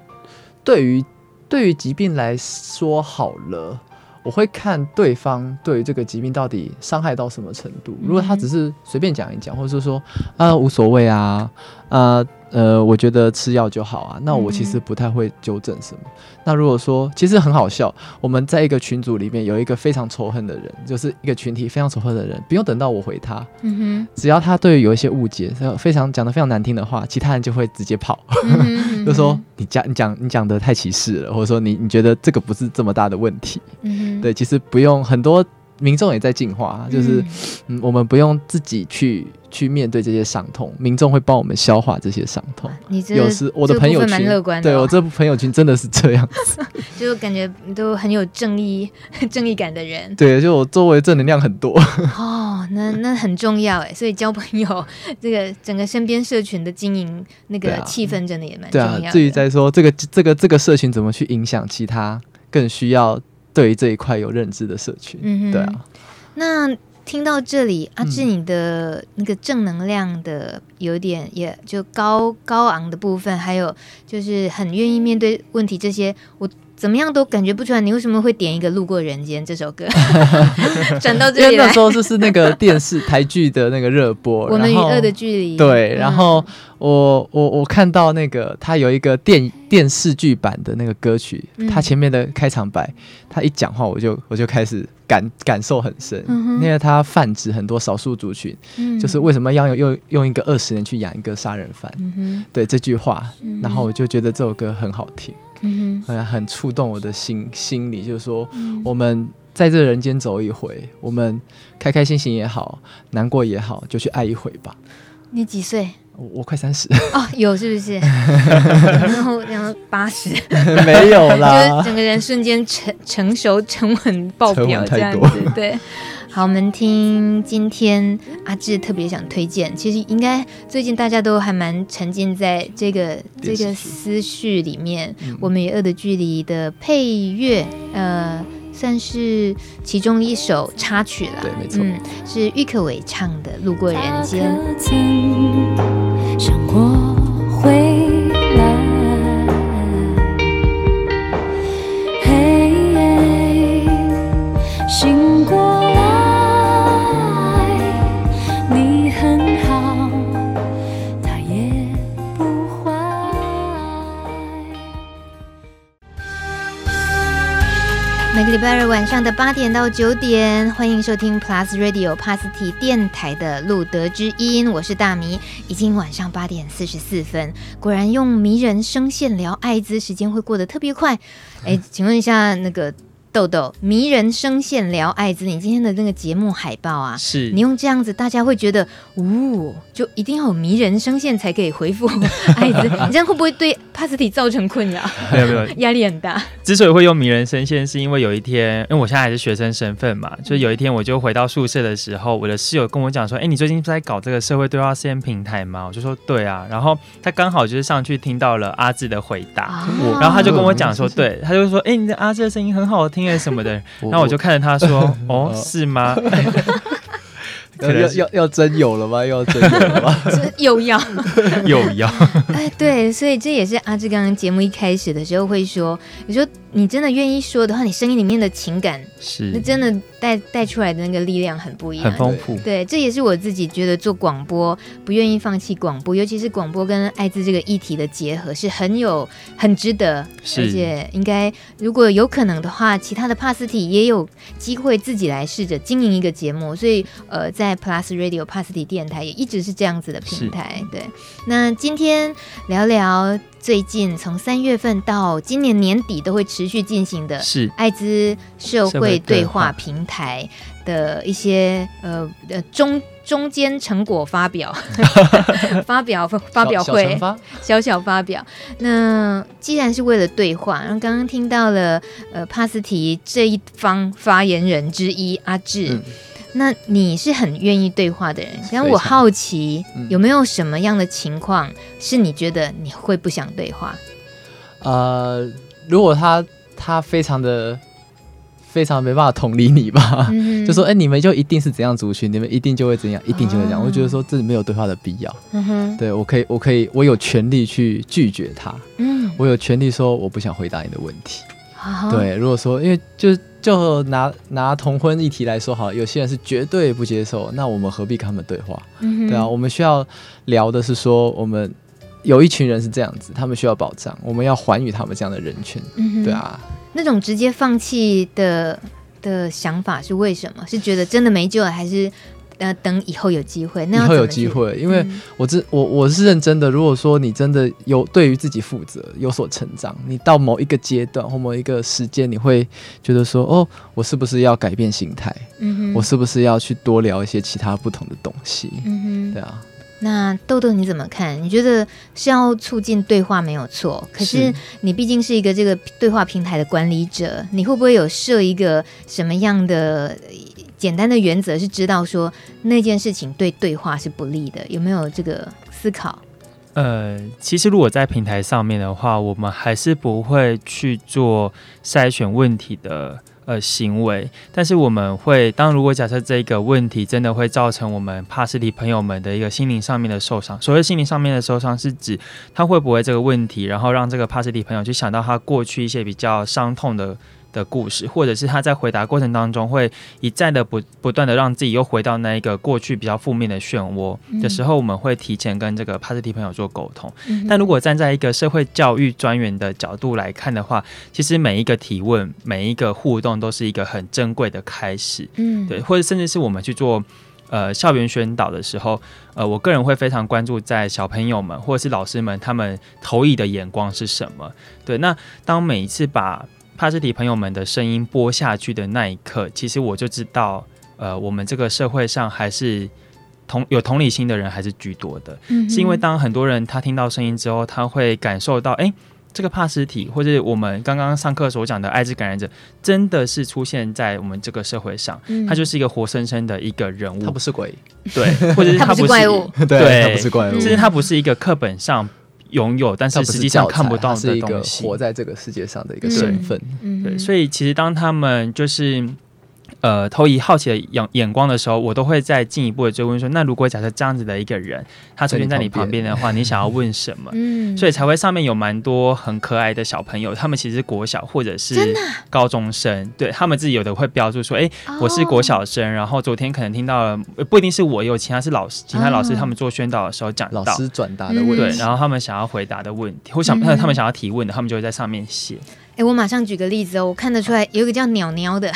对于对于疾病来说，好了。我会看对方对这个疾病到底伤害到什么程度。如果他只是随便讲一讲，或者是说啊无所谓啊，啊呃，我觉得吃药就好啊，那我其实不太会纠正什么。嗯、那如果说其实很好笑，我们在一个群组里面有一个非常仇恨的人，就是一个群体非常仇恨的人，不用等到我回他，嗯哼，只要他对于有一些误解，非常讲的非常难听的话，其他人就会直接跑，嗯、就说你讲你讲你讲的太歧视了，或者说你你觉得这个不是这么大的问题，嗯，对，其实不用很多。民众也在进化，就是嗯，嗯，我们不用自己去去面对这些伤痛，民众会帮我们消化这些伤痛。你有时我的朋友圈，哦、对我这朋友圈真的是这样子，就感觉都很有正义 正义感的人。对，就我周围正能量很多。哦，那那很重要哎，所以交朋友，这个整个身边社群的经营，那个气氛真的也蛮重要的。对啊，至于在说这个这个这个社群怎么去影响其他，更需要。对于这一块有认知的社群，嗯哼，对啊。那听到这里，阿志，你的那个正能量的有点，也就高高昂的部分，还有就是很愿意面对问题，这些我。怎么样都感觉不出来，你为什么会点一个《路过人间》这首歌？转到这里来，因为那时候就是那个电视台剧的那个热播，《我们与恶的距离》。对，然后我我我看到那个他有一个电电视剧版的那个歌曲，他前面的开场白，他一讲话，我就我就开始感感受很深，因为他泛指很多少数族群，就是为什么要用用用一个二十年去养一个杀人犯？对这句话，然后我就觉得这首歌很好听。嗯哼，很触动我的心心里，就是说，我们在这人间走一回，我们开开心心也好，难过也好，就去爱一回吧。你几岁？我，我快三十哦，有是不是？然后然后八十 没有啦，就是整个人瞬间成成熟、沉稳、爆表这样子，对。好，我们听今天阿志特别想推荐，其实应该最近大家都还蛮沉浸在这个这个思绪里面。嗯、我们与恶的距离的配乐，呃，算是其中一首插曲了。对，没错，嗯，是郁可唯唱的《路过人间》。礼拜日晚上的八点到九点，欢迎收听 Plus Radio 帕斯提电台的路德之音，我是大迷。已经晚上八点四十四分，果然用迷人声线聊艾滋，时间会过得特别快。哎，请问一下那个。豆豆，迷人声线聊艾滋，你今天的那个节目海报啊，是你用这样子，大家会觉得，呜，就一定要有迷人声线才可以回复艾滋，你这样会不会对帕斯提造成困扰？没有没有，压力很大。之所以会用迷人声线，是因为有一天，因为我现在还是学生身份嘛，就有一天我就回到宿舍的时候，我的室友跟我讲说，哎、欸，你最近是在搞这个社会对话实验平台吗？我就说对啊，然后他刚好就是上去听到了阿志的回答，啊、然后他就跟我讲说，对，他就说，哎、欸，你的阿志的声音很好听哎什么的。然后我就看着他说：“ 哦，是吗？要要要真有了吗？要真有了吗？又要又要？哎，对，所以这也是阿志刚刚节目一开始的时候会说，你说。”你真的愿意说的话，你声音里面的情感是，那真的带带出来的那个力量很不一样，很丰富。对，这也是我自己觉得做广播不愿意放弃广播，尤其是广播跟艾滋这个议题的结合是很有很值得，是而且应该如果有可能的话，其他的帕斯体也有机会自己来试着经营一个节目。所以呃，在 Plus Radio 帕斯提电台也一直是这样子的平台。对，那今天聊聊最近从三月份到今年年底都会持持续进行的是艾滋社会对话平台的一些呃呃中中间成果发表 发表发表会小，小小发表。那既然是为了对话，然后刚刚听到了呃帕斯提这一方发言人之一阿志。嗯那你是很愿意对话的人，但我好奇有没有什么样的情况是你觉得你会不想对话？呃，如果他他非常的非常没办法同理你吧，嗯、就说哎、欸，你们就一定是怎样族群，你们一定就会怎样，一定就会这样。哦、我觉得说这里没有对话的必要。嗯哼，对我可以，我可以，我有权利去拒绝他。嗯，我有权利说我不想回答你的问题。哦、对，如果说因为就。就拿拿同婚议题来说好，有些人是绝对不接受，那我们何必跟他们对话？嗯、对啊，我们需要聊的是说，我们有一群人是这样子，他们需要保障，我们要还予他们这样的人权。嗯、对啊，那种直接放弃的的想法是为什么？是觉得真的没救了，还是？呃，等以后有机会，那以后有机会，因为我这我我是认真的。如果说你真的有对于自己负责，有所成长，你到某一个阶段或某一个时间，你会觉得说，哦，我是不是要改变心态？嗯哼，我是不是要去多聊一些其他不同的东西？嗯哼，对啊。那豆豆你怎么看？你觉得是要促进对话没有错，可是你毕竟是一个这个对话平台的管理者，你会不会有设一个什么样的？简单的原则是知道说那件事情对对话是不利的，有没有这个思考？呃，其实如果在平台上面的话，我们还是不会去做筛选问题的呃行为，但是我们会当如果假设这个问题真的会造成我们帕斯蒂朋友们的一个心灵上面的受伤，所谓心灵上面的受伤是指他会不会这个问题，然后让这个帕斯蒂朋友去想到他过去一些比较伤痛的。的故事，或者是他在回答过程当中会一再的不不断的让自己又回到那一个过去比较负面的漩涡的时候，我们会提前跟这个帕斯提朋友做沟通。但如果站在一个社会教育专员的角度来看的话，其实每一个提问、每一个互动都是一个很珍贵的开始。嗯，对，或者甚至是我们去做呃校园宣导的时候，呃，我个人会非常关注在小朋友们或者是老师们他们投以的眼光是什么。对，那当每一次把帕斯提朋友们的声音播下去的那一刻，其实我就知道，呃，我们这个社会上还是同有同理心的人还是居多的。嗯，是因为当很多人他听到声音之后，他会感受到，哎，这个帕斯提或者我们刚刚上课所讲的艾滋感染者，真的是出现在我们这个社会上，他就是一个活生生的一个人物，他不是鬼，对，或者是他不是怪物，对，他不是怪物，其实他不是一个课本上。拥有，但是实际上看不到的东西，是一个活在这个世界上的一个身份。嗯、对，所以其实当他们就是。呃，投以好奇的眼眼光的时候，我都会再进一步的追问说：那如果假设这样子的一个人，他出现在你旁边的话，你想要问什么？嗯，所以才会上面有蛮多很可爱的小朋友，他们其实是国小或者是高中生，对他们自己有的会标注说：哎、欸，我是国小生。然后昨天可能听到了，不一定是我，有其他是老师，其他老师他们做宣导的时候讲到老师转达的问题，对，然后他们想要回答的问题，或想他们想要提问的，他们就会在上面写。哎、欸，我马上举个例子哦，我看得出来有一个叫鸟鸟的，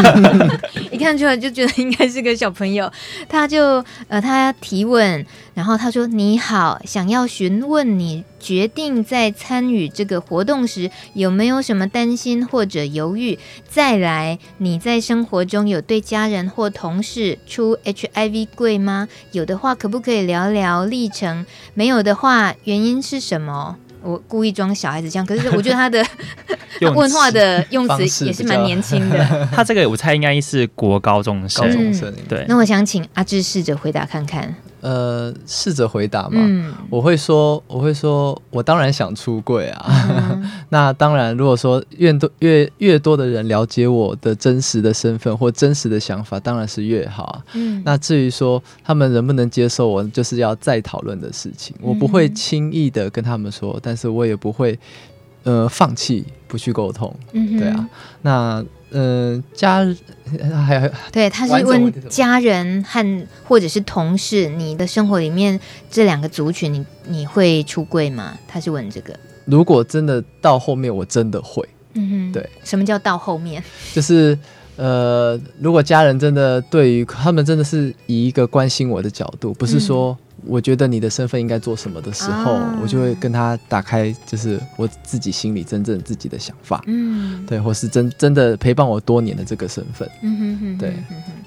一看出来就觉得应该是个小朋友。他就呃，他提问，然后他说：“你好，想要询问你决定在参与这个活动时有没有什么担心或者犹豫？再来，你在生活中有对家人或同事出 HIV 贵吗？有的话，可不可以聊聊历程？没有的话，原因是什么？”我故意装小孩子这样，可是我觉得他的 问话的用词也是蛮年轻的。他这个我猜应该是国高中生，嗯、对。那我想请阿志试着回答看看。呃，试着回答嘛，嗯、我会说，我会说，我当然想出柜啊。嗯、那当然，如果说越多越越多的人了解我的真实的身份或真实的想法，当然是越好啊。嗯、那至于说他们能不能接受我，就是要再讨论的事情。我不会轻易的跟他们说，但是我也不会呃放弃不去沟通。嗯、对啊，那。嗯、呃，家还有对，他是问家人和或者是同事，你的生活里面这两个族群，你你会出柜吗？他是问这个。如果真的到后面，我真的会。嗯哼，对。什么叫到后面？就是呃，如果家人真的对于他们真的是以一个关心我的角度，不是说我觉得你的身份应该做什么的时候，啊、我就会跟他打开，就是我自己心里真正自己的想法，嗯，对，或是真真的陪伴我多年的这个身份，嗯哼哼，对，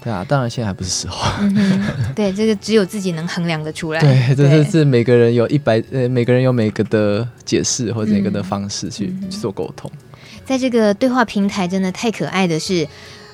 对啊，当然现在还不是时候，嗯、对，这个只有自己能衡量得出来，对，这是是每个人有一百呃，每个人有每个的解释或者每个的方式去、嗯、去做沟通，在这个对话平台真的太可爱的是。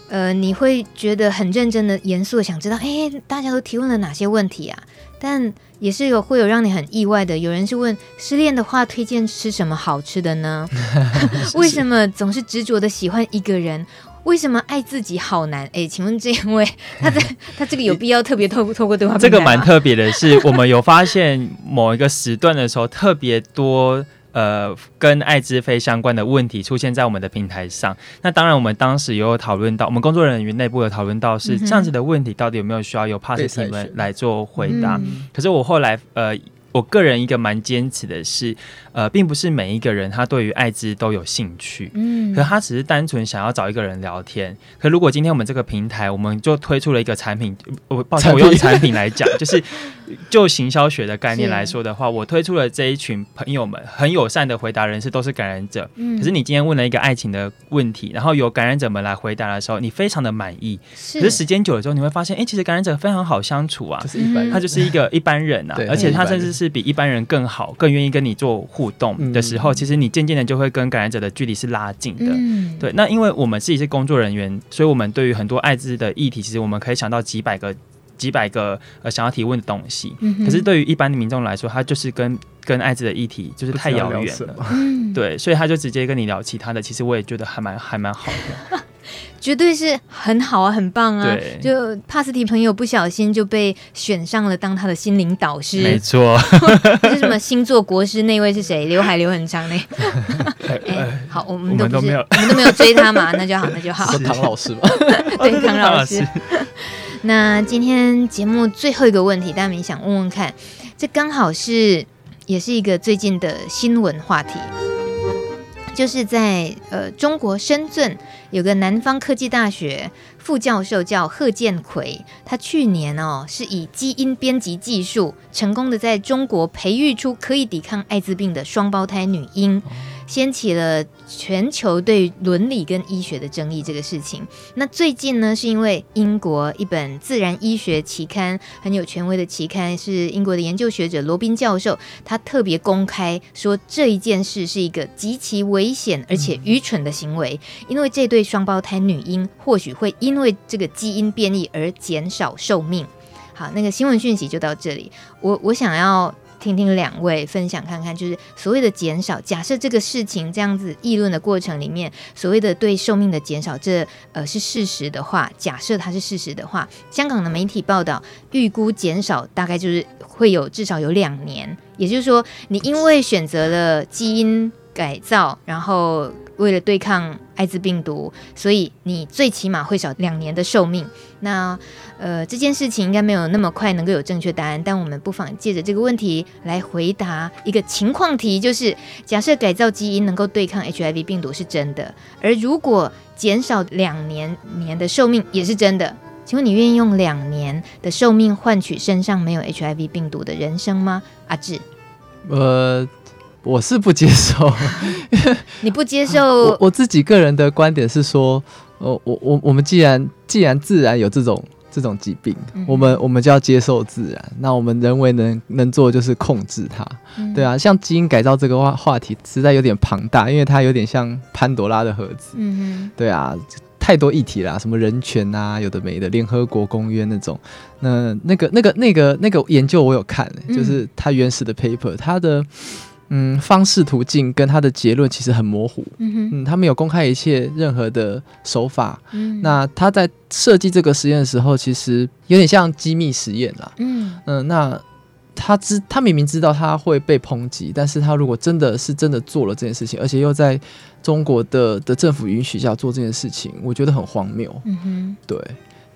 呃，你会觉得很认真的、严肃的想知道，哎，大家都提问了哪些问题啊？但也是有会有让你很意外的，有人是问失恋的话，推荐吃什么好吃的呢？为什么总是执着的喜欢一个人？为什么爱自己好难？哎，请问这一位，他在 他这个有必要特别透透过对话？这个蛮特别的是，我们有发现某一个时段的时候特别多。呃，跟艾滋非相关的问题出现在我们的平台上。那当然，我们当时也有讨论到，我们工作人员内部有讨论到，是这样子的问题到底有没有需要由 pass 你们来做回答？可是我后来呃。我个人一个蛮坚持的是，呃，并不是每一个人他对于艾滋都有兴趣，嗯，可他只是单纯想要找一个人聊天。可如果今天我们这个平台，我们就推出了一个产品，我抱歉，我用产品来讲，就是 就行销学的概念来说的话，我推出了这一群朋友们很友善的回答人士都是感染者，嗯，可是你今天问了一个爱情的问题，然后由感染者们来回答的时候，你非常的满意，是，可是时间久了之后，你会发现，哎、欸，其实感染者非常好相处啊，就是一般，他就是一个一般人啊，而且他甚至是。比一般人更好，更愿意跟你做互动的时候，嗯、其实你渐渐的就会跟感染者的距离是拉近的。嗯、对，那因为我们自己是工作人员，所以我们对于很多艾滋的议题，其实我们可以想到几百个、几百个呃想要提问的东西。嗯、可是对于一般的民众来说，他就是跟跟艾滋的议题就是太遥远了。对，所以他就直接跟你聊其他的。其实我也觉得还蛮还蛮好的。绝对是很好啊，很棒啊！对，就帕斯提朋友不小心就被选上了当他的心灵导师，没错。是什么星座国师？那位是谁？刘海留很长呢？哎，好，我们都不是，我们都没有，我们都没有追他嘛，那就好，那就好。是唐老师吗？对，唐老师。那今天节目最后一个问题，大家想问问看，这刚好是也是一个最近的新闻话题。就是在呃中国深圳有个南方科技大学副教授叫贺建奎，他去年哦是以基因编辑技术成功的在中国培育出可以抵抗艾滋病的双胞胎女婴。掀起了全球对伦理跟医学的争议这个事情。那最近呢，是因为英国一本自然医学期刊很有权威的期刊，是英国的研究学者罗宾教授，他特别公开说这一件事是一个极其危险而且愚蠢的行为，因为这对双胞胎女婴或许会因为这个基因变异而减少寿命。好，那个新闻讯息就到这里。我我想要。听听两位分享看看，就是所谓的减少。假设这个事情这样子议论的过程里面，所谓的对寿命的减少，这呃是事实的话，假设它是事实的话，香港的媒体报道预估减少大概就是会有至少有两年，也就是说，你因为选择了基因改造，然后。为了对抗艾滋病毒，所以你最起码会少两年的寿命。那呃，这件事情应该没有那么快能够有正确答案，但我们不妨借着这个问题来回答一个情况题，就是假设改造基因能够对抗 HIV 病毒是真的，而如果减少两年年的寿命也是真的，请问你愿意用两年的寿命换取身上没有 HIV 病毒的人生吗？阿志，呃。我是不接受，你不接受？我我自己个人的观点是说，呃，我我我们既然既然自然有这种这种疾病，嗯、我们我们就要接受自然。那我们人为能能做的就是控制它，嗯、对啊。像基因改造这个话话题实在有点庞大，因为它有点像潘多拉的盒子，嗯哼对啊，太多议题啦，什么人权啊，有的没的，联合国公约那种。那那个那个那个那个研究我有看、欸，嗯、就是它原始的 paper，它的。嗯，方式途径跟他的结论其实很模糊。嗯他没有公开一切任何的手法。嗯，那他在设计这个实验的时候，其实有点像机密实验啦。嗯嗯，那他知他明明知道他会被抨击，但是他如果真的是真的做了这件事情，而且又在中国的的政府允许下做这件事情，我觉得很荒谬。嗯哼，对。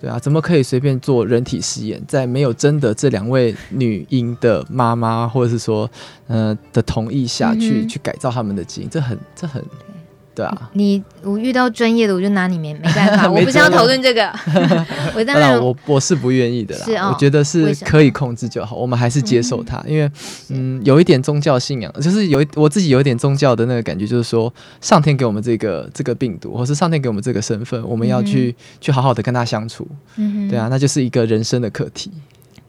对啊，怎么可以随便做人体实验，在没有征得这两位女婴的妈妈或者是说，呃的同意下去、嗯、去改造他们的基因？这很这很对啊，你我遇到专业的，我就拿你没没办法，我不是要讨论这个，我当然我我是不愿意的啦，是哦，我觉得是可以控制就好，我们还是接受它，因为嗯，有一点宗教信仰，就是有我自己有一点宗教的那个感觉，就是说上天给我们这个这个病毒，或是上天给我们这个身份，我们要去去好好的跟他相处，嗯，对啊，那就是一个人生的课题。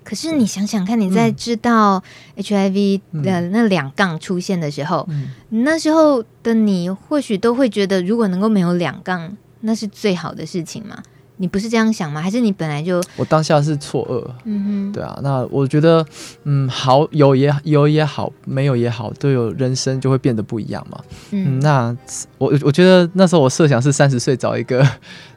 可是你想想看，你在知道 HIV 的那两杠出现的时候，那时候的你或许都会觉得，如果能够没有两杠，那是最好的事情嘛？你不是这样想吗？还是你本来就……我当下是错愕，嗯哼，对啊。那我觉得，嗯，好有也有也好，没有也好，都有人生就会变得不一样嘛。嗯，嗯，那我我觉得那时候我设想是三十岁找一个。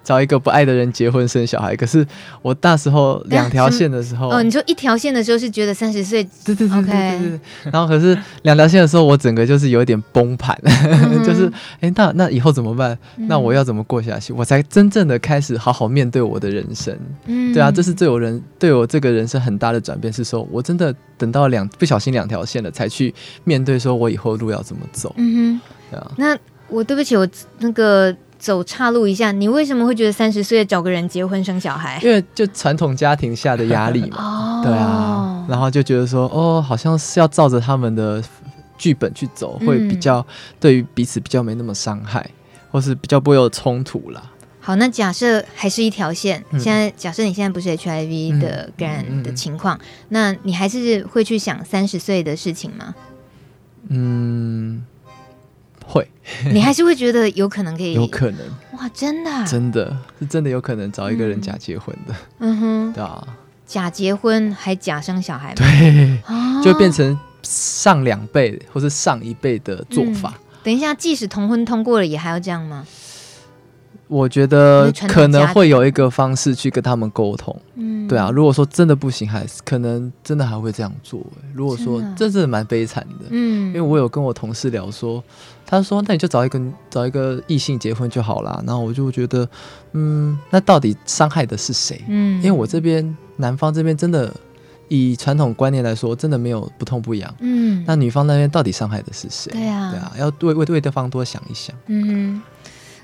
找一个不爱的人结婚生小孩，可是我那时候两条线的时候，哦，你说一条线的时候是觉得三十岁，对对对对然后可是两条线的时候，我整个就是有一点崩盘，嗯、就是哎、欸，那那以后怎么办？那我要怎么过下去？嗯、我才真正的开始好好面对我的人生。嗯，对啊，这是对我人对我这个人生很大的转变，是说我真的等到两不小心两条线了，才去面对说我以后路要怎么走。嗯哼，对啊。那我对不起，我那个。走岔路一下，你为什么会觉得三十岁找个人结婚生小孩？因为就传统家庭下的压力嘛，哦、对啊，然后就觉得说，哦，好像是要照着他们的剧本去走，会比较对于彼此比较没那么伤害，嗯、或是比较不会有冲突啦。好，那假设还是一条线，现在假设你现在不是 HIV 的感染的情况，那你还是会去想三十岁的事情吗？嗯。会，你还是会觉得有可能可以，有可能。哇，真的，真的是真的有可能找一个人假结婚的，嗯哼，对啊，假结婚还假生小孩，对，就变成上两辈或是上一辈的做法。等一下，即使同婚通过了，也还要这样吗？我觉得可能会有一个方式去跟他们沟通，嗯，对啊。如果说真的不行，还是可能真的还会这样做。如果说真的蛮悲惨的，嗯，因为我有跟我同事聊说，他说那你就找一个找一个异性结婚就好啦。然后我就觉得，嗯，那到底伤害的是谁？嗯，因为我这边男方这边真的以传统观念来说，真的没有不痛不痒，嗯，那女方那边到底伤害的是谁？对啊，对啊，要为为为对方多想一想，嗯。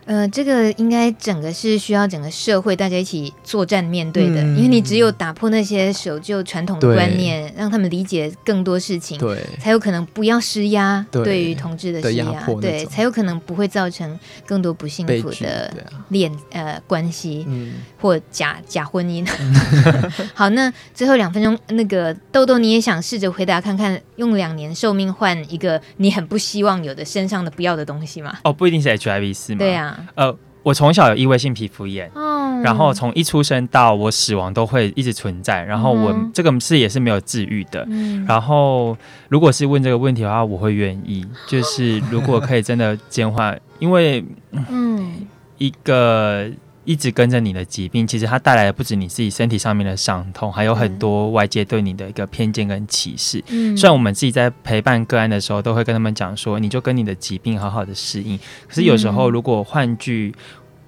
呃，这个应该整个是需要整个社会大家一起作战面对的，嗯、因为你只有打破那些守旧传统的观念，对让他们理解更多事情，对，才有可能不要施压对。于同志的施压，对，才有可能不会造成更多不幸福的恋、啊、呃关系、嗯、或假假婚姻。嗯、好，那最后两分钟，那个豆豆你也想试着回答看看，用两年寿命换一个你很不希望有的身上的不要的东西吗？哦，不一定是 HIV 是吗？对呀、啊。呃，我从小有异位性皮肤炎，哦、然后从一出生到我死亡都会一直存在，然后我、嗯、这个是也是没有治愈的。嗯、然后如果是问这个问题的话，我会愿意，就是如果可以真的减缓，因为 嗯一个。一直跟着你的疾病，其实它带来的不止你自己身体上面的伤痛，还有很多外界对你的一个偏见跟歧视。嗯，虽然我们自己在陪伴个案的时候，都会跟他们讲说，你就跟你的疾病好好的适应。可是有时候，如果换句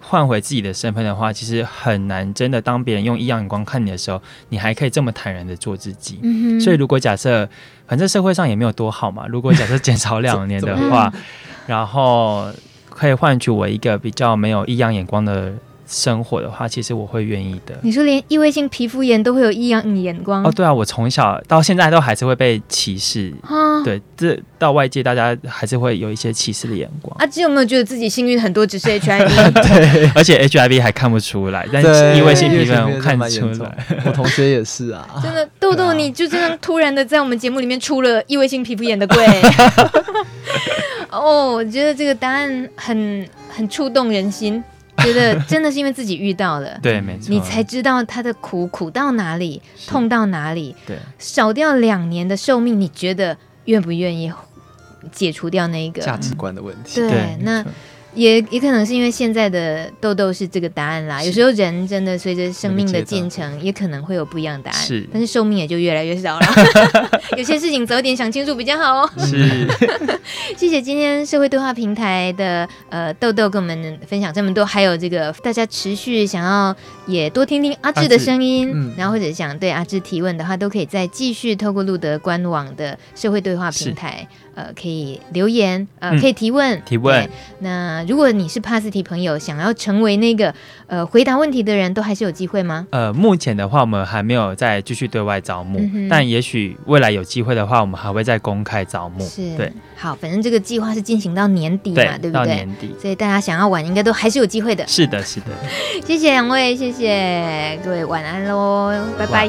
换回自己的身份的话，其实很难真的当别人用异样眼光看你的时候，你还可以这么坦然的做自己。嗯哼。所以如果假设，反正社会上也没有多好嘛。如果假设减少两年的话，然后可以换取我一个比较没有异样眼光的。生活的话，其实我会愿意的。你说连异位性皮肤炎都会有异样眼光哦？对啊，我从小到现在都还是会被歧视。啊，对，这到外界大家还是会有一些歧视的眼光。啊，只有没有觉得自己幸运很多，只是 HIV？对，而且 HIV 还看不出来，但是异位性皮肤炎我看出来。我同学也是啊，真的，豆豆你就这样突然的在我们节目里面出了异位性皮肤炎的柜。哦，我觉得这个答案很很触动人心。觉得真的是因为自己遇到了，对，没错，你才知道他的苦苦到哪里，痛到哪里。对，少掉两年的寿命，你觉得愿不愿意解除掉那个价值观的问题？对，那。也也可能是因为现在的豆豆是这个答案啦。有时候人真的随着生命的进程，也可能会有不一样的答案。是，但是寿命也就越来越少了。有些事情早点想清楚比较好哦。是，谢谢今天社会对话平台的呃豆豆跟我们分享这么多，还有这个大家持续想要也多听听阿志的声音，嗯、然后或者想对阿志提问的话，都可以再继续透过路德官网的社会对话平台。呃可以留言，呃可以提问、嗯、提问。那如果你是帕斯提朋友，想要成为那个呃回答问题的人，都还是有机会吗？呃，目前的话我们还没有再继续对外招募，嗯、但也许未来有机会的话，我们还会再公开招募。是，对，好，反正这个计划是进行到年底嘛，对，对不对？到年底，所以大家想要玩，应该都还是有机会的。是的，是的。谢谢两位，谢谢各位，晚安喽，拜拜。